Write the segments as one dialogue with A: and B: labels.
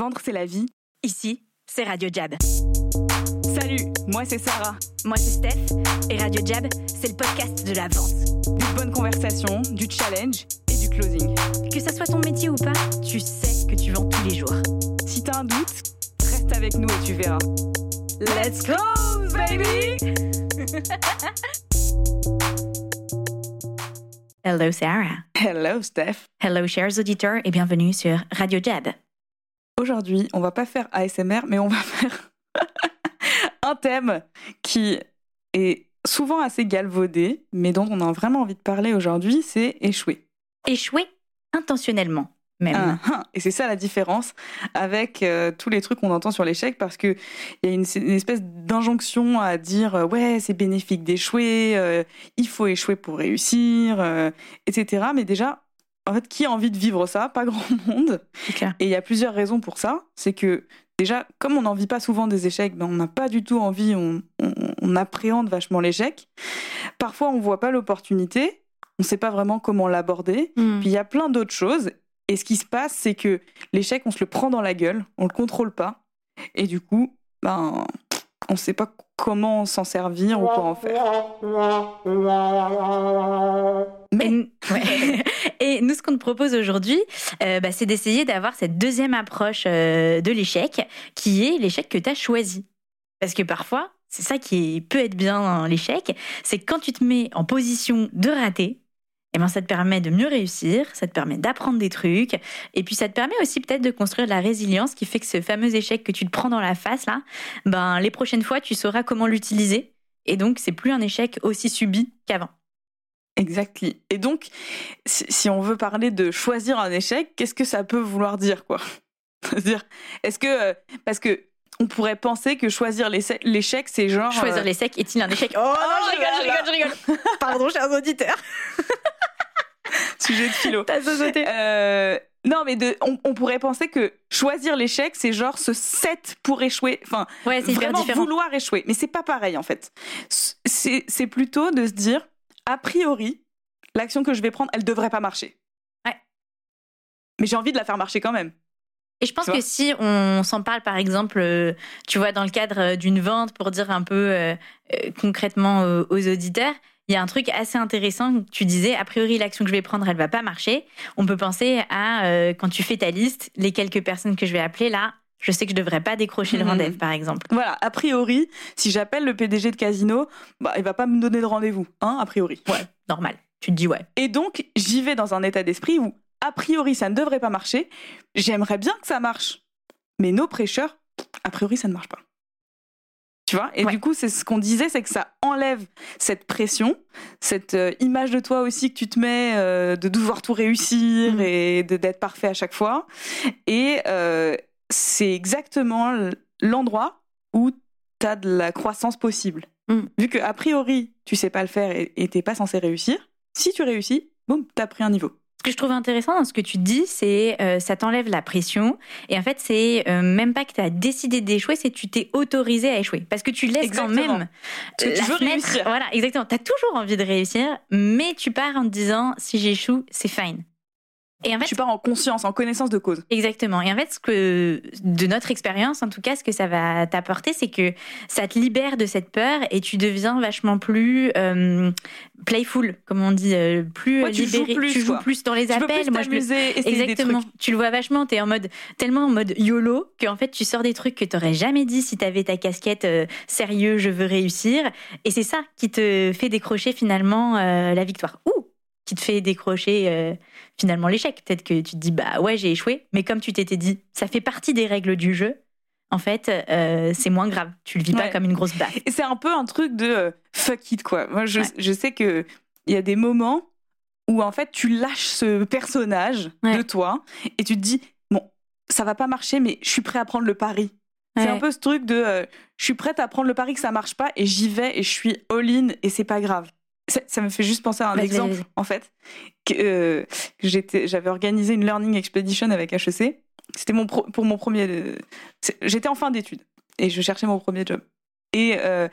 A: Vendre, c'est la vie.
B: Ici, c'est Radio Jab.
A: Salut, moi c'est Sarah.
B: Moi, c'est Steph. Et Radio Jab, c'est le podcast de la vente.
A: Des bonnes conversations, du challenge et du closing.
B: Que ça soit ton métier ou pas, tu sais que tu vends tous les jours.
A: Si t'as un doute, reste avec nous et tu verras.
B: Let's close, baby! Hello, Sarah.
A: Hello Steph.
B: Hello, chers auditeurs, et bienvenue sur Radio Jab.
A: Aujourd'hui, on va pas faire ASMR, mais on va faire un thème qui est souvent assez galvaudé, mais dont on a vraiment envie de parler aujourd'hui, c'est échouer.
B: Échouer intentionnellement, même.
A: Ah. Et c'est ça la différence avec euh, tous les trucs qu'on entend sur l'échec, parce qu'il y a une, une espèce d'injonction à dire euh, ouais, c'est bénéfique d'échouer, euh, il faut échouer pour réussir, etc. Mais déjà, en fait, qui a envie de vivre ça? Pas grand monde. Et il y a plusieurs raisons pour ça. C'est que déjà, comme on n'en vit pas souvent des échecs, ben, on n'a pas du tout envie, on, on- on appréhende vachement l'échec. Parfois, on voit pas l'opportunité, on ne sait pas vraiment comment l'aborder.
B: Hmm.
A: Puis il y a plein d'autres choses. Et ce qui se passe, c'est que l'échec, on se le prend dans la gueule, on le contrôle pas. Et du coup, ben, on ne sait pas comment s'en servir ou quoi en faire. Mais
B: Et, nous, ce qu'on te propose aujourd'hui, euh, bah, c'est d'essayer d'avoir cette deuxième approche euh, de l'échec, qui est l'échec que tu as choisi. Parce que parfois, c'est ça qui peut être bien l'échec, c'est que quand tu te mets en position de rater, eh ben, ça te permet de mieux réussir, ça te permet d'apprendre des trucs, et puis ça te permet aussi peut-être de construire de la résilience qui fait que ce fameux échec que tu te prends dans la face, là, ben, les prochaines fois, tu sauras comment l'utiliser. Et donc, c'est plus un échec aussi subi qu'avant.
A: Exactly. Et donc, si, on veut parler de choisir un échec, qu'est-ce que ça peut vouloir dire, quoi? C'est-à-dire, est-ce que euh, parce que on pourrait penser que choisir l'échec, c'est genre
B: Choisir
A: euh,
B: l'échec est-il un échec? Oh non, je rigole, je rigole, je rigole. Pardon, chers auditeurs.
A: sujet de philo.
B: T'as sauté.
A: Euh, non, mais de, on, on pourrait penser que choisir l'échec, c'est genre se set pour échouer. Enfin,
B: Ouais,
A: vraiment vouloir échouer. Mais c'est pas pareil en fait. C'est plutôt de se dire, a priori, l'action que je vais prendre, elle devrait pas marcher.
B: Ouais.
A: Mais j'ai envie de la faire marcher quand même.
B: Et je pense que si on s'en parle, par exemple, euh, tu vois, dans le cadre euh, d'une vente, pour dire un peu euh, concrètement aux auditeurs, il y a un truc assez intéressant. Tu disais, a priori, l'action que je vais prendre, elle va pas marcher. On peut penser à, euh, quand tu fais ta liste, les quelques personnes que je vais appeler, là, je sais que je devrais pas décrocher le
A: Mhm.
B: rendez-vous, par exemple.
A: Voilà, a priori, si j'appelle le PDG de casino, bah, il va pas me donner de rendez-vous, hein, a priori.
B: Ouais, normal. Tu te dis, ouais.
A: Et donc, j'y vais dans un état d'esprit où, a priori, ça ne devrait pas marcher. J'aimerais bien que ça marche. Mais nos prêcheurs, a priori, ça ne marche pas. Tu vois? Et
B: Ouais.
A: du coup, c'est ce qu'on disait, c'est que ça enlève cette pression, cette euh, image de toi aussi que tu te mets euh, de devoir tout réussir
B: Mhm.
A: et de- d'être parfait à chaque fois. Et euh, c'est exactement l'endroit où tu as de la croissance possible.
B: Mhm.
A: Vu que, a priori, tu sais pas le faire et et t'es pas censé réussir, si tu réussis, boum, t'as pris un niveau.
B: Ce que je trouve intéressant dans ce que tu dis, c'est euh, ça t'enlève la pression. Et en fait, c'est euh, même pas que tu as décidé d'échouer, c'est que tu t'es autorisé à échouer. Parce que tu laisses
A: Exactement.
B: quand même
A: tu
B: la
A: veux
B: fenêtre-
A: réussir.
B: Voilà, exactement. Tu as toujours envie de réussir, mais tu pars en te disant si j'échoue, c'est fine. Et en fait,
A: Tu pars en conscience, en connaissance de cause.
B: Exactement. Et en fait, ce que, de notre expérience, en tout cas, ce que ça va t'apporter, c'est que ça te libère de cette peur et tu deviens vachement plus euh, playful, comme on dit, euh, plus
A: Ouais, tu joues
B: libéré.
A: plus,
B: tu joues
A: quoi.
B: plus dans les
A: Tu peux
B: appels.
A: plus
B: Moi, je
A: des
B: Exactement.
A: trucs.
B: Tu le vois vachement. T'es en mode tellement en mode YOLO qu'en fait tu sors des trucs que t'aurais jamais dit si t'avais ta casquette euh, sérieux, je veux réussir. Et c'est ça qui te fait décrocher finalement la victoire. Ou qui te fait décrocher euh, finalement l'échec. Peut-être que tu te dis bah ouais j'ai échoué, mais comme tu t'étais dit ça fait partie des règles du jeu. En fait, euh, c'est moins grave. Tu le vis pas comme une grosse baffe.
A: Et c'est un peu un truc de euh, fuck it, quoi. Moi, je,
B: Ouais.
A: je sais que il y a des moments où, en fait, tu lâches ce personnage
B: Ouais.
A: de toi et tu te dis, bon, ça va pas marcher, mais je suis prêt à prendre le pari. C'est un peu ce truc de euh, je suis prête à prendre le pari que ça marche pas et j'y vais et je suis all-in et c'est pas grave. Ça, ça me fait juste penser à un exemple, en fait. que, euh, j'étais- J'avais organisé une learning expedition avec HEC. C'était mon pro- pour mon premier. euh, J'étais en fin d'études et je cherchais mon premier job. Et euh,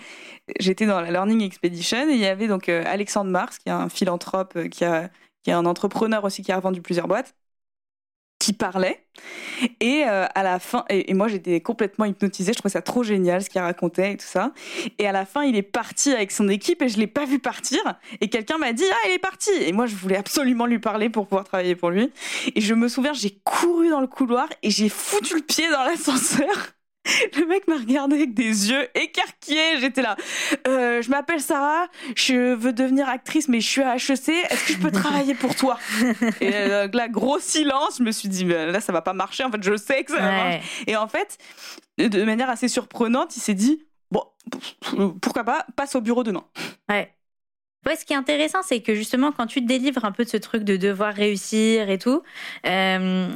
A: j'étais dans la Learning Expedition et il y avait donc Alexandre Mars, qui est un philanthrope, qui, a, qui est un entrepreneur aussi qui a revendu plusieurs boîtes, qui parlait. Et euh, à la fin, et, moi j'étais complètement hypnotisée, je trouvais ça trop génial ce qu'il racontait et tout ça. Et à la fin, il est parti avec son équipe et je l'ai pas vu partir. Et quelqu'un m'a dit ah il est parti. Et moi je voulais absolument lui parler pour pouvoir travailler pour lui. Et je me souviens, j'ai couru dans le couloir et j'ai foutu le pied dans l'ascenseur. Le mec m'a regardé avec des yeux écarquillés. J'étais là. Euh, je m'appelle Sarah. Je veux devenir actrice, mais je suis à HEC. Est-ce que je peux travailler pour toi? Et euh, là, gros silence. Je me suis dit, là, ça va pas marcher. En fait, je sais que ça va marcher. Et en fait, de manière assez surprenante, il s'est dit, bon, pourquoi pas, passe au bureau demain.
B: Ouais. Ouais, ce qui est intéressant, c'est que justement, quand tu te délivres un peu de ce truc de devoir réussir et tout, euh,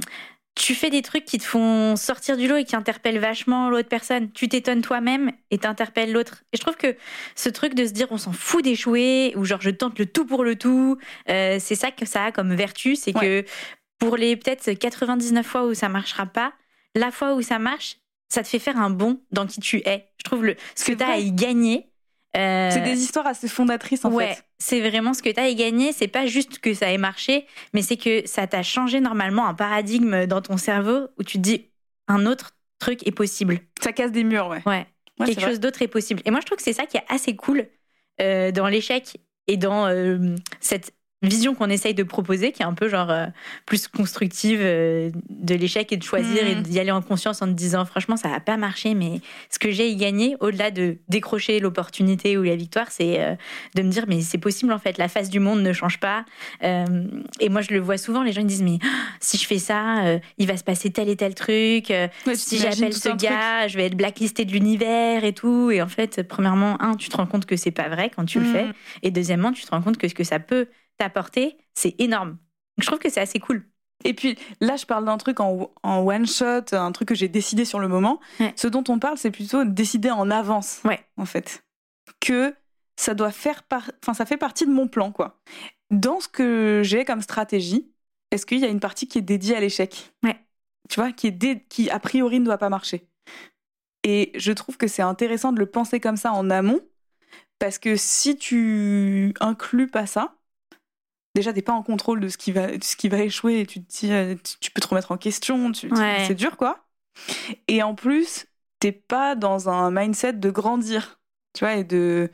B: tu fais des trucs qui te font sortir du lot et qui interpellent vachement l'autre personne. Tu t'étonnes toi-même et t'interpelles l'autre. Et je trouve que ce truc de se dire on s'en fout d'échouer ou genre je tente le tout pour le tout, euh, c'est ça que ça a comme vertu, c'est que pour les peut-être 99 fois où ça marchera pas, la fois où ça marche, ça te fait faire un bond dans qui tu es. Je trouve le ce que tu as à y gagner,
A: euh, c'est des histoires assez fondatrices en
B: ouais,
A: fait.
B: C'est vraiment ce que tu as gagné. C'est pas juste que ça ait marché, mais c'est que ça t'a changé normalement un paradigme dans ton cerveau où tu te dis un autre truc est possible.
A: Ça casse des murs, ouais.
B: Ouais. Quelque chose d'autre est possible. Et moi, je trouve que c'est ça qui est assez cool euh, dans l'échec et dans euh, cette vision qu'on essaye de proposer, qui est un peu genre euh, plus constructive euh, de l'échec et de choisir et mm. d'y aller en conscience en te disant franchement ça va pas marcher, mais ce que j'ai gagné, au-delà de décrocher l'opportunité ou la victoire, c'est euh, de me dire mais c'est possible en fait, la face du monde ne change pas. et moi je le vois souvent, les gens ils disent mais si je fais ça, il va se passer tel et tel truc. si j'appelle ce gars, je vais être blacklisté de l'univers et tout. Et en fait, premièrement, un, tu te rends compte que c'est pas vrai quand tu le mm. fais, et deuxièmement, tu te rends compte que ce que ça peut t'apporter, c'est énorme. je trouve que c'est assez cool.
A: Et puis là, je parle d'un truc en, one shot, un truc que j'ai décidé sur le moment. Ce dont on parle, c'est plutôt décider en avance,
B: ouais.
A: en fait, que ça doit faire enfin ça fait partie de mon plan, quoi. Dans ce que j'ai comme stratégie, est-ce qu'il y a une partie qui est dédiée à l'échec?
B: Ouais.
A: Tu vois, qui est qui a priori ne doit pas marcher. Et je trouve que c'est intéressant de le penser comme ça en amont, parce que si tu inclus pas ça, déjà t'es pas en contrôle de ce qui va ce qui va échouer et tu te dis euh, tu peux te remettre en question c'est dur quoi et en plus t'es pas dans un mindset de grandir tu vois et de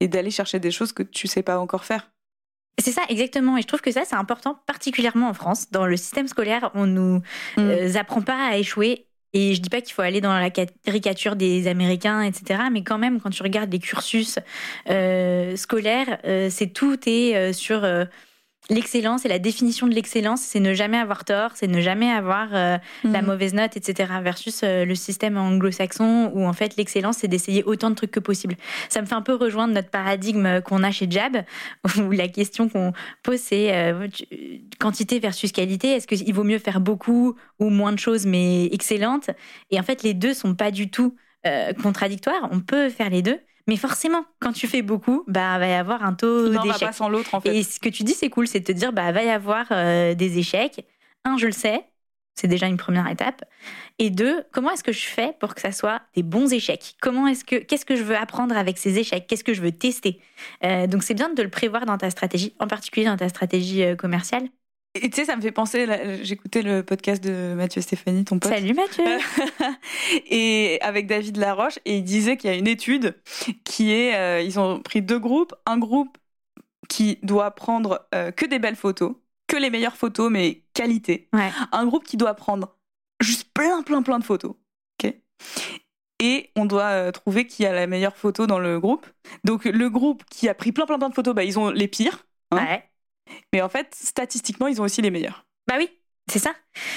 A: et d'aller chercher des choses que tu sais pas encore faire
B: c'est ça, exactement. Et je trouve que ça, c'est important, particulièrement en France. Dans le système scolaire, on nous mm. euh, apprend pas à échouer. Et je dis pas qu'il faut aller dans la caricature des Américains, etc. Mais quand même, quand tu regardes les cursus euh, scolaires, c'est tout est sur L'excellence et la définition de l'excellence, c'est ne jamais avoir tort, c'est ne jamais avoir euh, la mhm. mauvaise note, etc. Versus euh, le système anglo-saxon où en fait l'excellence c'est d'essayer autant de trucs que possible. Ça me fait un peu rejoindre notre paradigme qu'on a chez Jab, où la question qu'on pose c'est euh, quantité versus qualité. Est-ce qu'il vaut mieux faire beaucoup ou moins de choses mais excellentes? Et en fait les deux sont pas du tout contradictoires. On peut faire les deux. Mais forcément, quand tu fais beaucoup, bah va y avoir un taux d'échec.
A: pas sans l'autre en fait.
B: Et ce que tu dis, c'est cool, c'est de te dire bah va y avoir euh, des échecs. Un, je le sais, c'est déjà une première étape. Et deux, comment est-ce que je fais pour que ça soit des bons échecs? Comment est-ce que qu'est-ce que je veux apprendre avec ces échecs? Qu'est-ce que je veux tester? Euh, Donc c'est bien de le prévoir dans ta stratégie, en particulier dans ta stratégie euh, commerciale.
A: Et tu sais, ça me fait penser, j'écoutais le podcast de Mathieu Stéphanie, ton pote.
B: Salut Mathieu
A: Et avec David Laroche, et il disait qu'il y a une étude qui est, euh, ils ont pris deux groupes, un groupe qui doit prendre euh, que des belles photos, que les meilleures photos, mais qualité. Un groupe qui doit prendre juste plein, plein, plein de photos. ok? Et on doit euh, trouver qui a la meilleure photo dans le groupe. Donc le groupe qui a pris plein, plein, plein de photos, bah, ils ont les pires.
B: Hein. ouais.
A: Mais en fait, statistiquement, ils ont aussi les meilleurs.
B: Bah oui, c'est ça.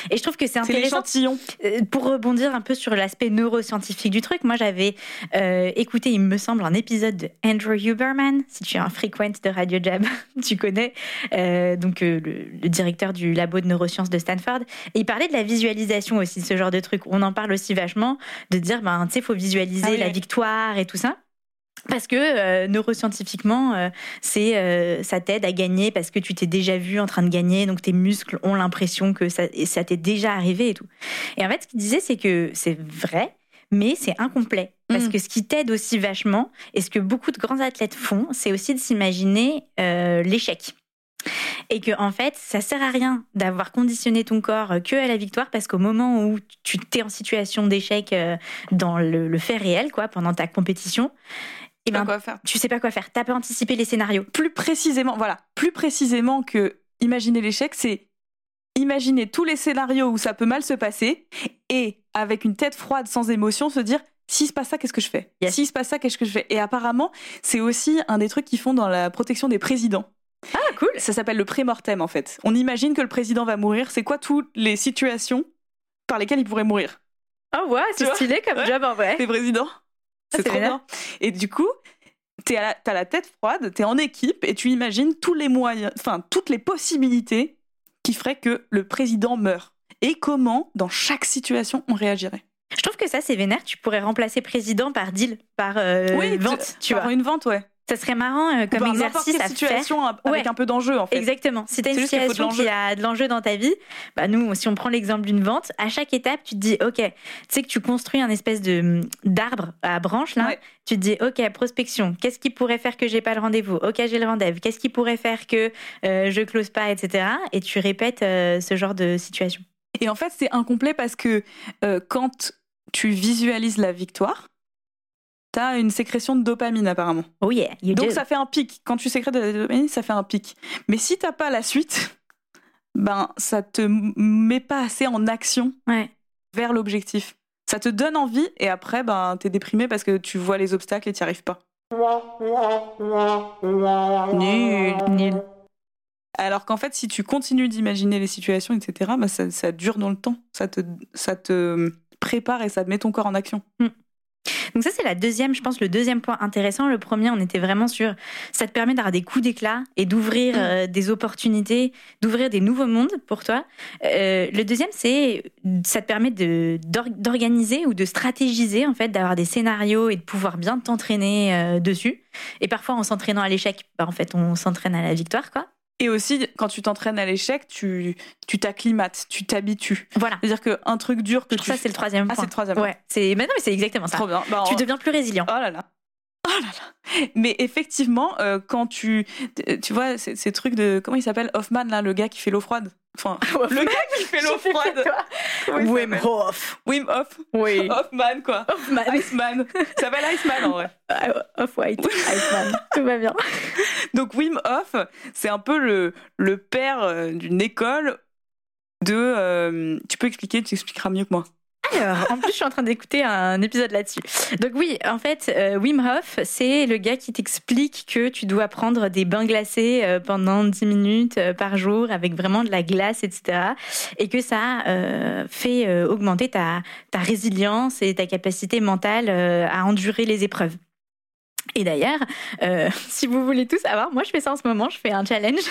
B: Et je trouve que c'est intéressant.
A: l'échantillon.
B: Euh, pour rebondir un peu sur l'aspect neuroscientifique du truc, moi j'avais euh, écouté, il me semble, un épisode de Andrew Huberman. Si tu es un frequent de Radio Jab, tu connais. Euh, donc le, directeur du labo de neurosciences de Stanford. Et il parlait de la visualisation aussi, ce genre de truc. On en parle aussi vachement, de dire, ben, tu sais, il faut visualiser ah la victoire et tout ça. Parce que euh, neuroscientifiquement, euh, c'est euh, ça t'aide à gagner parce que tu t'es déjà vu en train de gagner, donc tes muscles ont l'impression que ça, ça t'est déjà arrivé et tout. Et en fait, ce qu'il disait, c'est que c'est vrai, mais c'est incomplet. Parce mm. que ce qui t'aide aussi vachement, et ce que beaucoup de grands athlètes font, c'est aussi de s'imaginer l'échec. Et que en fait, ça sert à rien d'avoir conditionné ton corps que à la victoire parce qu'au moment où tu t'es en situation d'échec dans le, le fait réel, quoi, pendant ta compétition, eh ben,
A: quoi faire
B: tu sais pas quoi faire. T'as pas anticipé les scénarios.
A: Plus précisément, voilà, plus précisément que imaginer l'échec, c'est imaginer tous les scénarios où ça peut mal se passer et avec une tête froide, sans émotion, se dire s'il se passe ça, qu'est-ce que je fais?
B: Yes.
A: S'il se passe ça, qu'est-ce que je fais? Et apparemment, c'est aussi un des trucs qu'ils font dans la protection des présidents.
B: Ah, cool.
A: Ça s'appelle le pré-mortem en fait. On imagine que le président va mourir. C'est quoi toutes les situations par lesquelles il pourrait mourir?
B: Oh, ouais, c'est stylé comme
A: Ouais.
B: job en vrai.
A: Les présidents? C'est trop bien. Et du coup, t'es à la- t'as la tête froide, t'es en équipe et tu imagines tous les moyens, enfin toutes les possibilités qui feraient que le président meurt. Et comment, dans chaque situation, on réagirait.
B: Je trouve que ça, c'est vénère. Tu pourrais remplacer président par deal, par euh,
A: Oui,
B: vente, tu
A: Par
B: vois.
A: une vente, ouais.
B: Ça serait marrant euh, comme exercice à faire.
A: situation avec
B: Ouais.
A: un peu d'enjeu, en fait.
B: Exactement. Si tu as une situation qui a de l'enjeu dans ta vie, bah nous, si on prend l'exemple d'une vente, à chaque étape, tu te dis, OK, tu sais que tu construis un espèce de d'arbre à branches, là.
A: Ouais.
B: Tu te dis, OK, prospection, qu'est-ce qui pourrait faire que j'ai pas le rendez-vous? OK, j'ai le rendez-vous. Qu'est-ce qui pourrait faire que euh, je close pas, etc. Et tu répètes euh, ce genre de situation.
A: Et en fait, c'est incomplet parce que euh, quand tu visualises la victoire, t'as une sécrétion de dopamine apparemment.
B: Oh yeah, you
A: Donc
B: do.
A: ça fait un pic. Quand tu sécrètes de la dopamine, ça fait un pic. Mais si t'as pas la suite, ben ça te met pas assez en action
B: Ouais.
A: vers l'objectif. Ça te donne envie et après ben t'es déprimé parce que tu vois les obstacles et t'y arrives pas. Nul.
B: Nul.
A: Alors qu'en fait, si tu continues d'imaginer les situations, etc., ben ça, ça dure dans le temps. Ça te, ça te prépare et ça te met ton corps en action.
B: Donc ça, c'est la deuxième, je pense, le deuxième point intéressant. Le premier, on était vraiment sur, ça te permet d'avoir des coups d'éclat et d'ouvrir
A: Mm.
B: euh, des opportunités, d'ouvrir des nouveaux mondes pour toi. Euh, le deuxième, c'est, ça te permet de, d'or- d'organiser ou de stratégiser, en fait, d'avoir des scénarios et de pouvoir bien t'entraîner euh, dessus. Et parfois, en s'entraînant à l'échec, bah, en fait, on s'entraîne à la victoire, quoi.
A: Et aussi, quand tu t'entraînes à l'échec, tu tu t'acclimates, tu t'habitues.
B: Voilà.
A: C'est-à-dire qu'un truc dur que
B: Je
A: tu
B: ça, c'est le troisième
A: Ah, c'est le troisième.
B: Ouais, c'est, mais non, mais c'est exactement ça.
A: trop bien. Bah,
B: Tu
A: en-
B: deviens plus résilient.
A: Oh là là. Oh là là. Mais effectivement, euh, quand tu. Tu vois, ces, ces trucs de. Comment il s'appelle? Hoffman, là, le gars qui fait l'eau froide Enfin, le gars qui fait l'eau froide.
B: Wim Hof.
A: Wim Hof.
B: Oui.
A: Hoffman, quoi.
B: Hoffman.
A: Iceman. Il s'appelle Iceman, en vrai?
B: Off-white. Iceman. Tout va bien.
A: Donc, Wim Hof, c'est un peu le, le père euh, d'une école de. euh, tu peux expliquer, tu expliqueras mieux que moi.
B: En plus, je suis en train d'écouter un épisode là-dessus. Donc oui, en fait, euh, Wim Hof, c'est le gars qui t'explique que tu dois prendre des bains glacés euh, pendant 10 minutes euh, par jour avec vraiment de la glace, etc. Et que ça fait augmenter ta, résilience et ta capacité mentale à endurer les épreuves. Et d'ailleurs, si vous voulez tout savoir, moi je fais ça en ce moment, je fais un challenge.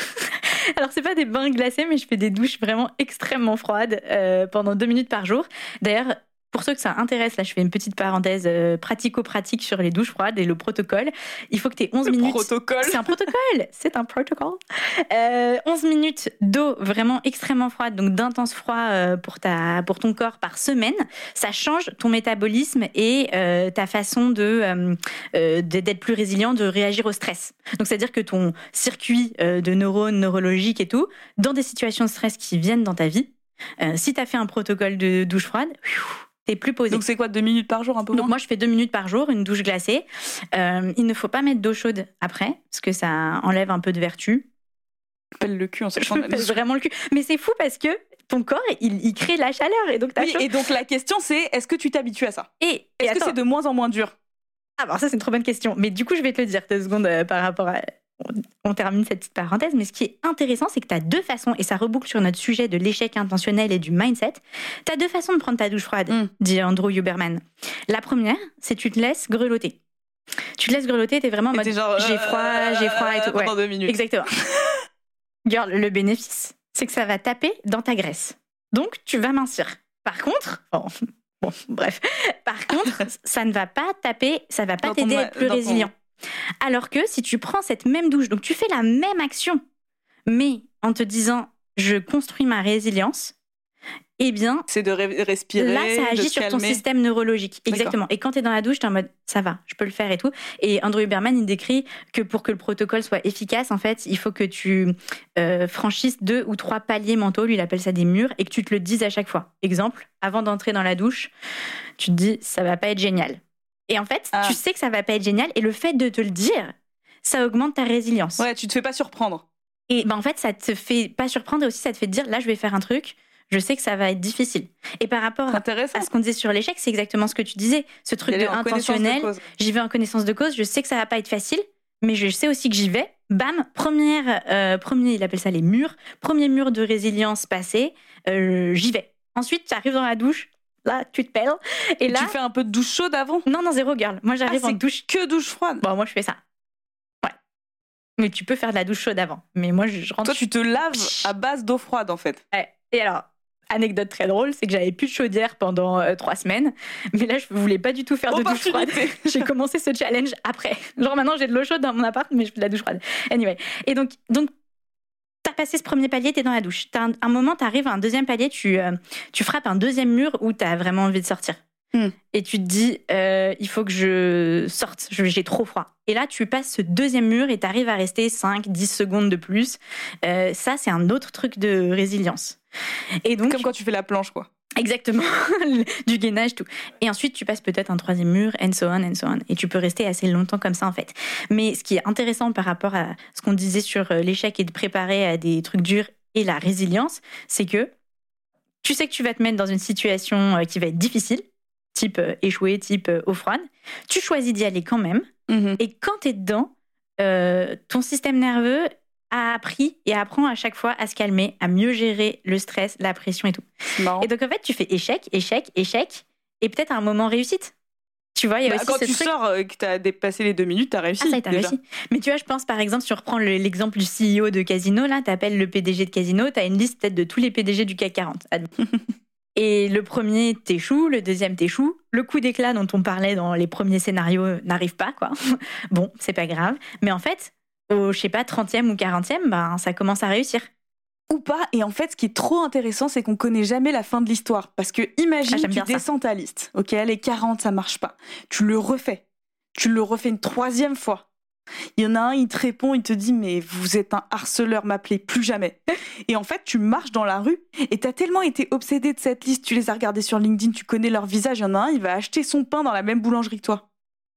B: Alors c'est pas des bains glacés, mais je fais des douches vraiment extrêmement froides euh, pendant deux minutes par jour. D'ailleurs, pour ceux que ça intéresse, là je fais une petite parenthèse euh, pratico-pratique sur les douches froides et le protocole. Il faut que tu aies 11
A: Le
B: minutes.
A: protocole.
B: C'est un protocole, c'est un protocole. Euh, 11 minutes d'eau vraiment extrêmement froide, donc d'intense froid euh, pour, ta, pour ton corps par semaine. Ça change ton métabolisme et euh, ta façon de euh, euh, d'être plus résilient, de réagir au stress. Donc c'est-à-dire que ton circuit euh, de neurones neurologiques et tout, dans des situations de stress qui viennent dans ta vie, euh, si tu as fait un protocole de douche froide, t'es plus posé.
A: Donc, c'est quoi, deux minutes par jour, un peu
B: Donc
A: moins
B: moi je fais deux minutes par jour, une douche glacée. Euh, il ne faut pas mettre d'eau chaude après, parce que ça enlève un peu de vertu.
A: Pelle le cul en sachant
B: vraiment le cul. Mais c'est fou parce que ton corps, il, il crée de la chaleur et donc t'as
A: Oui,
B: chaud.
A: et donc la question c'est est-ce que tu t'habitues à ça?
B: Et,
A: Est-ce que c'est de moins en moins dur?
B: Ah, alors ça c'est une trop bonne question. Mais du coup je vais te le dire deux secondes euh, par rapport à... On, termine cette petite parenthèse, mais ce qui est intéressant, c'est que tu as deux façons, et ça reboucle sur notre sujet de l'échec intentionnel et du mindset. Tu as deux façons de prendre ta douche froide,
A: Mm.
B: dit Andrew Huberman. La première, c'est tu te laisses grelotter. Tu te laisses grelotter, t'es vraiment en mode j'ai froid, j'ai froid et tout. Ouais.
A: Pendant deux minutes.
B: Exactement. Girl, le bénéfice, c'est que ça va taper dans ta graisse. Donc, tu vas mincir. Par contre, bon, bon, bref, par contre, ça ne va pas taper, ça va pas t'aider à être plus
A: ton-
B: résilient. Alors que si tu prends cette même douche, donc tu fais la même action, mais en te disant je construis ma résilience, eh bien,
A: c'est de respirer.
B: Là, ça agit sur ton système neurologique. Exactement. Et quand tu es dans la douche, tu es en mode ça va, je peux le faire et tout. Et Andrew Huberman, il décrit que pour que le protocole soit efficace, en fait, il faut que tu euh, franchisses deux ou trois paliers mentaux, lui, il appelle ça des murs, et que tu te le dises à chaque fois. Exemple, avant d'entrer dans la douche, tu te dis ça va pas être génial. Et en fait, ah. tu sais que ça va pas être génial, et le fait de te le dire, ça augmente ta résilience.
A: Ouais, tu te fais pas surprendre.
B: Et ben en fait, ça te fait pas surprendre et aussi ça te fait dire là, je vais faire un truc je sais que ça va être difficile. Et par rapport à ce qu'on disait sur l'échec, c'est exactement ce que tu disais. Ce truc de intentionnel, j'y vais en connaissance de cause, je sais que ça va pas être facile, mais je sais aussi que j'y vais. Bam, première, euh, premier, il appelle ça les murs, premier mur de résilience passé, euh, j'y vais. Ensuite, tu arrives dans la douche, là, tu te pelles.
A: Et, là, tu fais un peu de douche chaude avant?
B: Non, non, zéro girl. Moi, j'arrive
A: ah,
B: en douche.
A: Que douche froide?
B: Bon, moi, je fais ça. Ouais. Mais tu peux faire de la douche chaude avant. Mais moi, je rentre.
A: Toi, tu te laves à base d'eau froide, en fait.
B: Ouais. Et alors, Anecdote très drôle, c'est que j'avais plus de chaudière pendant euh, trois semaines. Mais là, je voulais pas du tout faire de douche froide. j'ai commencé ce challenge après. Genre maintenant, j'ai de l'eau chaude dans mon appart, mais je fais de la douche froide. Anyway. Et donc, donc passé ce premier palier, t'es dans la douche. As un, un, moment, t'arrives à un deuxième palier, tu, euh, tu frappes un deuxième mur où t'as vraiment envie de sortir. Hmm. Et tu te dis, euh, il faut que je sorte, j'ai trop froid. Et là, tu passes ce deuxième mur et tu arrives à rester 5, 10 secondes de plus. ça, c'est un autre truc de résilience.
A: Et donc, Comme quand tu fais la planche, quoi.
B: Exactement, du gainage, tout. Et ensuite, tu passes peut-être un troisième mur, and so on, and so on. Et tu peux rester assez longtemps comme ça, en fait. Mais ce qui est intéressant par rapport à ce qu'on disait sur euh, l'échec et de préparer à des trucs durs et la résilience, c'est que tu sais que tu vas te mettre dans une situation euh, qui va être difficile, type euh, échouer, type eau froide. Tu choisis d'y aller quand même. Mm-hmm. Et quand tu es dedans, ton système nerveux a appris et apprend à chaque fois à se calmer, à mieux gérer le stress, la pression et tout. Et donc en fait, tu fais échec, échec, échec, et peut-être un moment réussite. Tu vois, il y a bah, aussi
A: quand
B: tu
A: sors, euh, que tu as dépassé les deux minutes, tu as réussi.
B: Ah, ça, t'as réussi. Mais tu vois, je pense par exemple, si on reprend l'exemple du CEO de Casino, là, tu appelles le PDG de Casino, tu as une liste peut-être de tous les PDG du CAC 40. Et le premier t'échoue, le deuxième t'échoue. Le coup d'éclat dont on parlait dans les premiers scénarios n'arrive pas, quoi. bon, c'est pas grave. Mais en fait, au, je sais pas, 30e ou 40e, ben, ça commence à réussir.
A: Ou pas. Et en fait, ce qui est trop intéressant, c'est qu'on connaît jamais la fin de l'histoire. Parce que imagine, ah, tu descends ta liste. Ok, est 40, ça marche pas. Tu le refais. Tu le refais une troisième fois. Il y en a un, il te répond, il te dit mais vous êtes un harceleur, m'appelez plus jamais. Et en fait, tu marches dans la rue et t'as tellement été obsédé de cette liste, tu les as regardés sur LinkedIn, tu connais leur visage. Il y en a un, il va acheter son pain dans la même boulangerie que toi.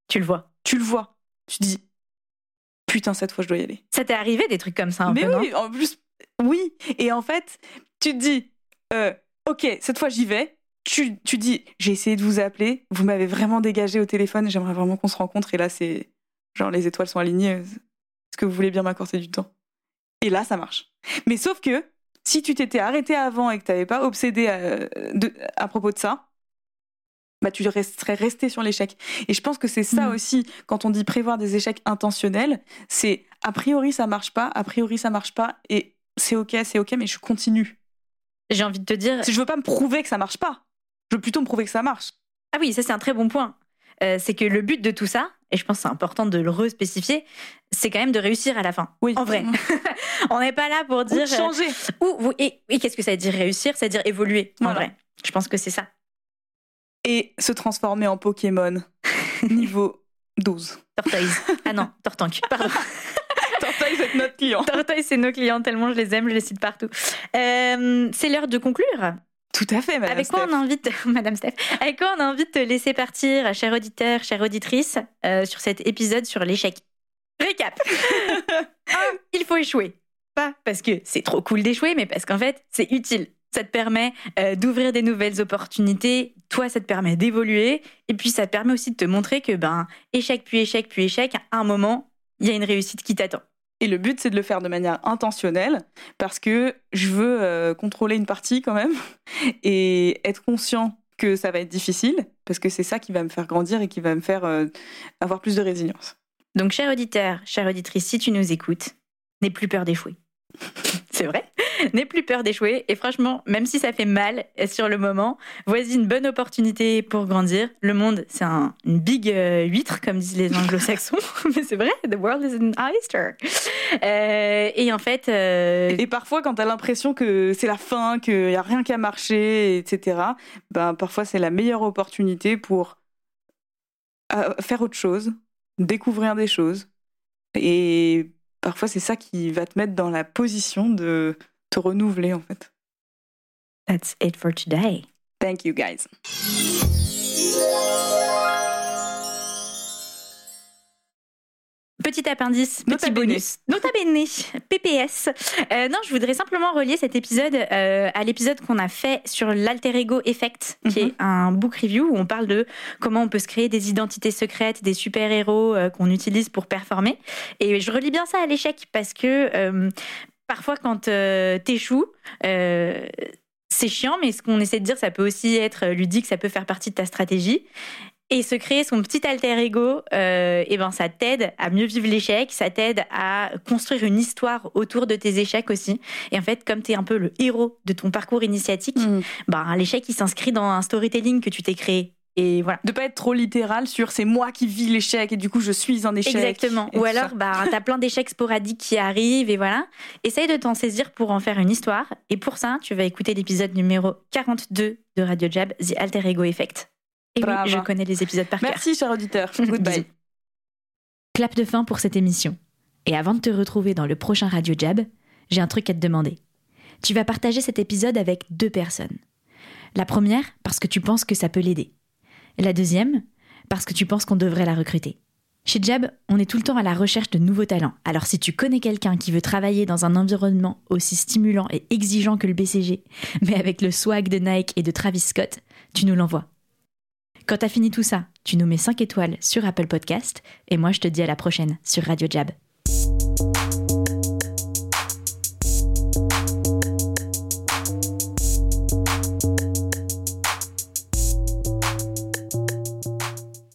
B: Tu le vois.
A: Tu le vois. Tu dis putain, cette fois, je dois y aller.
B: Ça t'est arrivé des trucs comme ça un
A: Mais
B: peu,
A: oui, en plus, oui. Et en fait, tu te dis, euh, ok, cette fois, j'y vais. Tu, tu dis, j'ai essayé de vous appeler, vous m'avez vraiment dégagé au téléphone, j'aimerais vraiment qu'on se rencontre. Et là, c'est genre, les étoiles sont alignées. Est-ce que vous voulez bien m'accorder du temps? Et là, ça marche. Mais sauf que, si tu t'étais arrêté avant et que tu n'avais pas obsédé à, à propos de ça, bah, tu serais resté sur l'échec. Et je pense que c'est ça mm. aussi, quand on dit prévoir des échecs intentionnels, c'est a priori ça marche pas, a priori ça marche pas, et c'est ok, c'est ok, mais je continue.
B: J'ai envie de te dire.
A: Si je veux pas me prouver que ça marche pas, je veux plutôt me prouver que ça marche.
B: Ah oui, ça c'est un très bon point. Euh, c'est que le but de tout ça, et je pense que c'est important de le respécifier, c'est quand même de réussir à la fin.
A: Oui.
B: En vrai. on n'est pas là pour dire.
A: Ou changer.
B: ou, et, qu'est-ce que ça veut dire réussir? Ça veut dire évoluer. En vrai. Je pense que c'est ça
A: et se transformer en Pokémon niveau 12.
B: Tortoise. Ah non, Tortank, pardon.
A: Tortoise, c'est notre client.
B: Tortoise, c'est nos clients, tellement je les aime, je les cite partout. Euh, c'est l'heure de conclure.
A: Tout à fait, Madame
B: Avec quoi on a envie de... Madame Steph, avec quoi on a envie de te laisser partir, cher auditeur, chère auditrice, euh, sur cet épisode sur l'échec? Récap. il faut échouer. Pas parce que c'est trop cool d'échouer, mais parce qu'en fait, c'est utile ça te permet euh, d'ouvrir des nouvelles opportunités, toi ça te permet d'évoluer, et puis ça te permet aussi de te montrer que ben échec puis échec puis échec, à un moment, il y a une réussite qui t'attend.
A: Et le but, c'est de le faire de manière intentionnelle, parce que je veux euh, contrôler une partie quand même, et être conscient que ça va être difficile, parce que c'est ça qui va me faire grandir et qui va me faire euh, avoir plus de résilience.
B: Donc, cher auditeur, chère auditrice, si tu nous écoutes, n'aie plus peur d'échouer. c'est vrai? N'aie plus peur d'échouer. Et franchement, même si ça fait mal sur le moment, voici une bonne opportunité pour grandir. Le monde, c'est un, une big euh, huître, comme disent les anglo-saxons. Mais c'est vrai, the world is an oyster. Euh, et en fait. euh,
A: Et parfois, quand t'as l'impression que c'est la fin, qu'il y a rien qu'à marcher, etc., ben parfois c'est la meilleure opportunité pour euh, faire autre chose, découvrir des choses. Et parfois, c'est ça qui va te mettre dans la position de te renouveler, en fait.
B: That's it for today.
A: Thank you, guys.
B: Petit appendice,
A: Nota
B: petit bonus. Nota bene, PPS. Euh, non, je voudrais simplement relier cet épisode euh, à l'épisode qu'on a fait sur l'alter ego effect, qui
A: Mhm.
B: est un book review où on parle de comment on peut se créer des identités secrètes, des super-héros euh, qu'on utilise pour performer. Et je relis bien ça à l'échec parce que parfois quand euh, t'échoues, euh, c'est chiant, mais ce qu'on essaie de dire, ça peut aussi être ludique, ça peut faire partie de ta stratégie. Et se créer son petit alter ego, euh, eh ben ça t'aide à mieux vivre l'échec, ça t'aide à construire une histoire autour de tes échecs aussi. Et en fait, comme tu es un peu le héros de ton parcours initiatique,
A: Mm.
B: ben, l'échec il s'inscrit dans un storytelling que tu t'es créé. Et voilà.
A: De pas être trop littéral sur c'est moi qui vis l'échec et du coup je suis un échec.
B: Exactement. Ou alors,
A: ça.
B: bah, t'as plein d'échecs sporadiques qui arrivent et voilà. Essaye de t'en saisir pour en faire une histoire. Et pour ça, tu vas écouter l'épisode numéro 42 de Radio Jab, The Alter Ego Effect. Et oui, je connais les épisodes par cœur.
A: Merci, cher auditeur. Goodbye.
B: Clap de fin pour cette émission. Et avant de te retrouver dans le prochain Radio Jab, j'ai un truc à te demander. Tu vas partager cet épisode avec deux personnes. La première, parce que tu penses que ça peut l'aider. La deuxième, parce que tu penses qu'on devrait la recruter. Chez Jab, on est tout le temps à la recherche de nouveaux talents. Alors si tu connais quelqu'un qui veut travailler dans un environnement aussi stimulant et exigeant que le BCG, mais avec le swag de Nike et de Travis Scott, tu nous l'envoies. Quand t'as fini tout ça, tu nous mets 5 étoiles sur Apple Podcast et moi je te dis à la prochaine sur Radio Jab.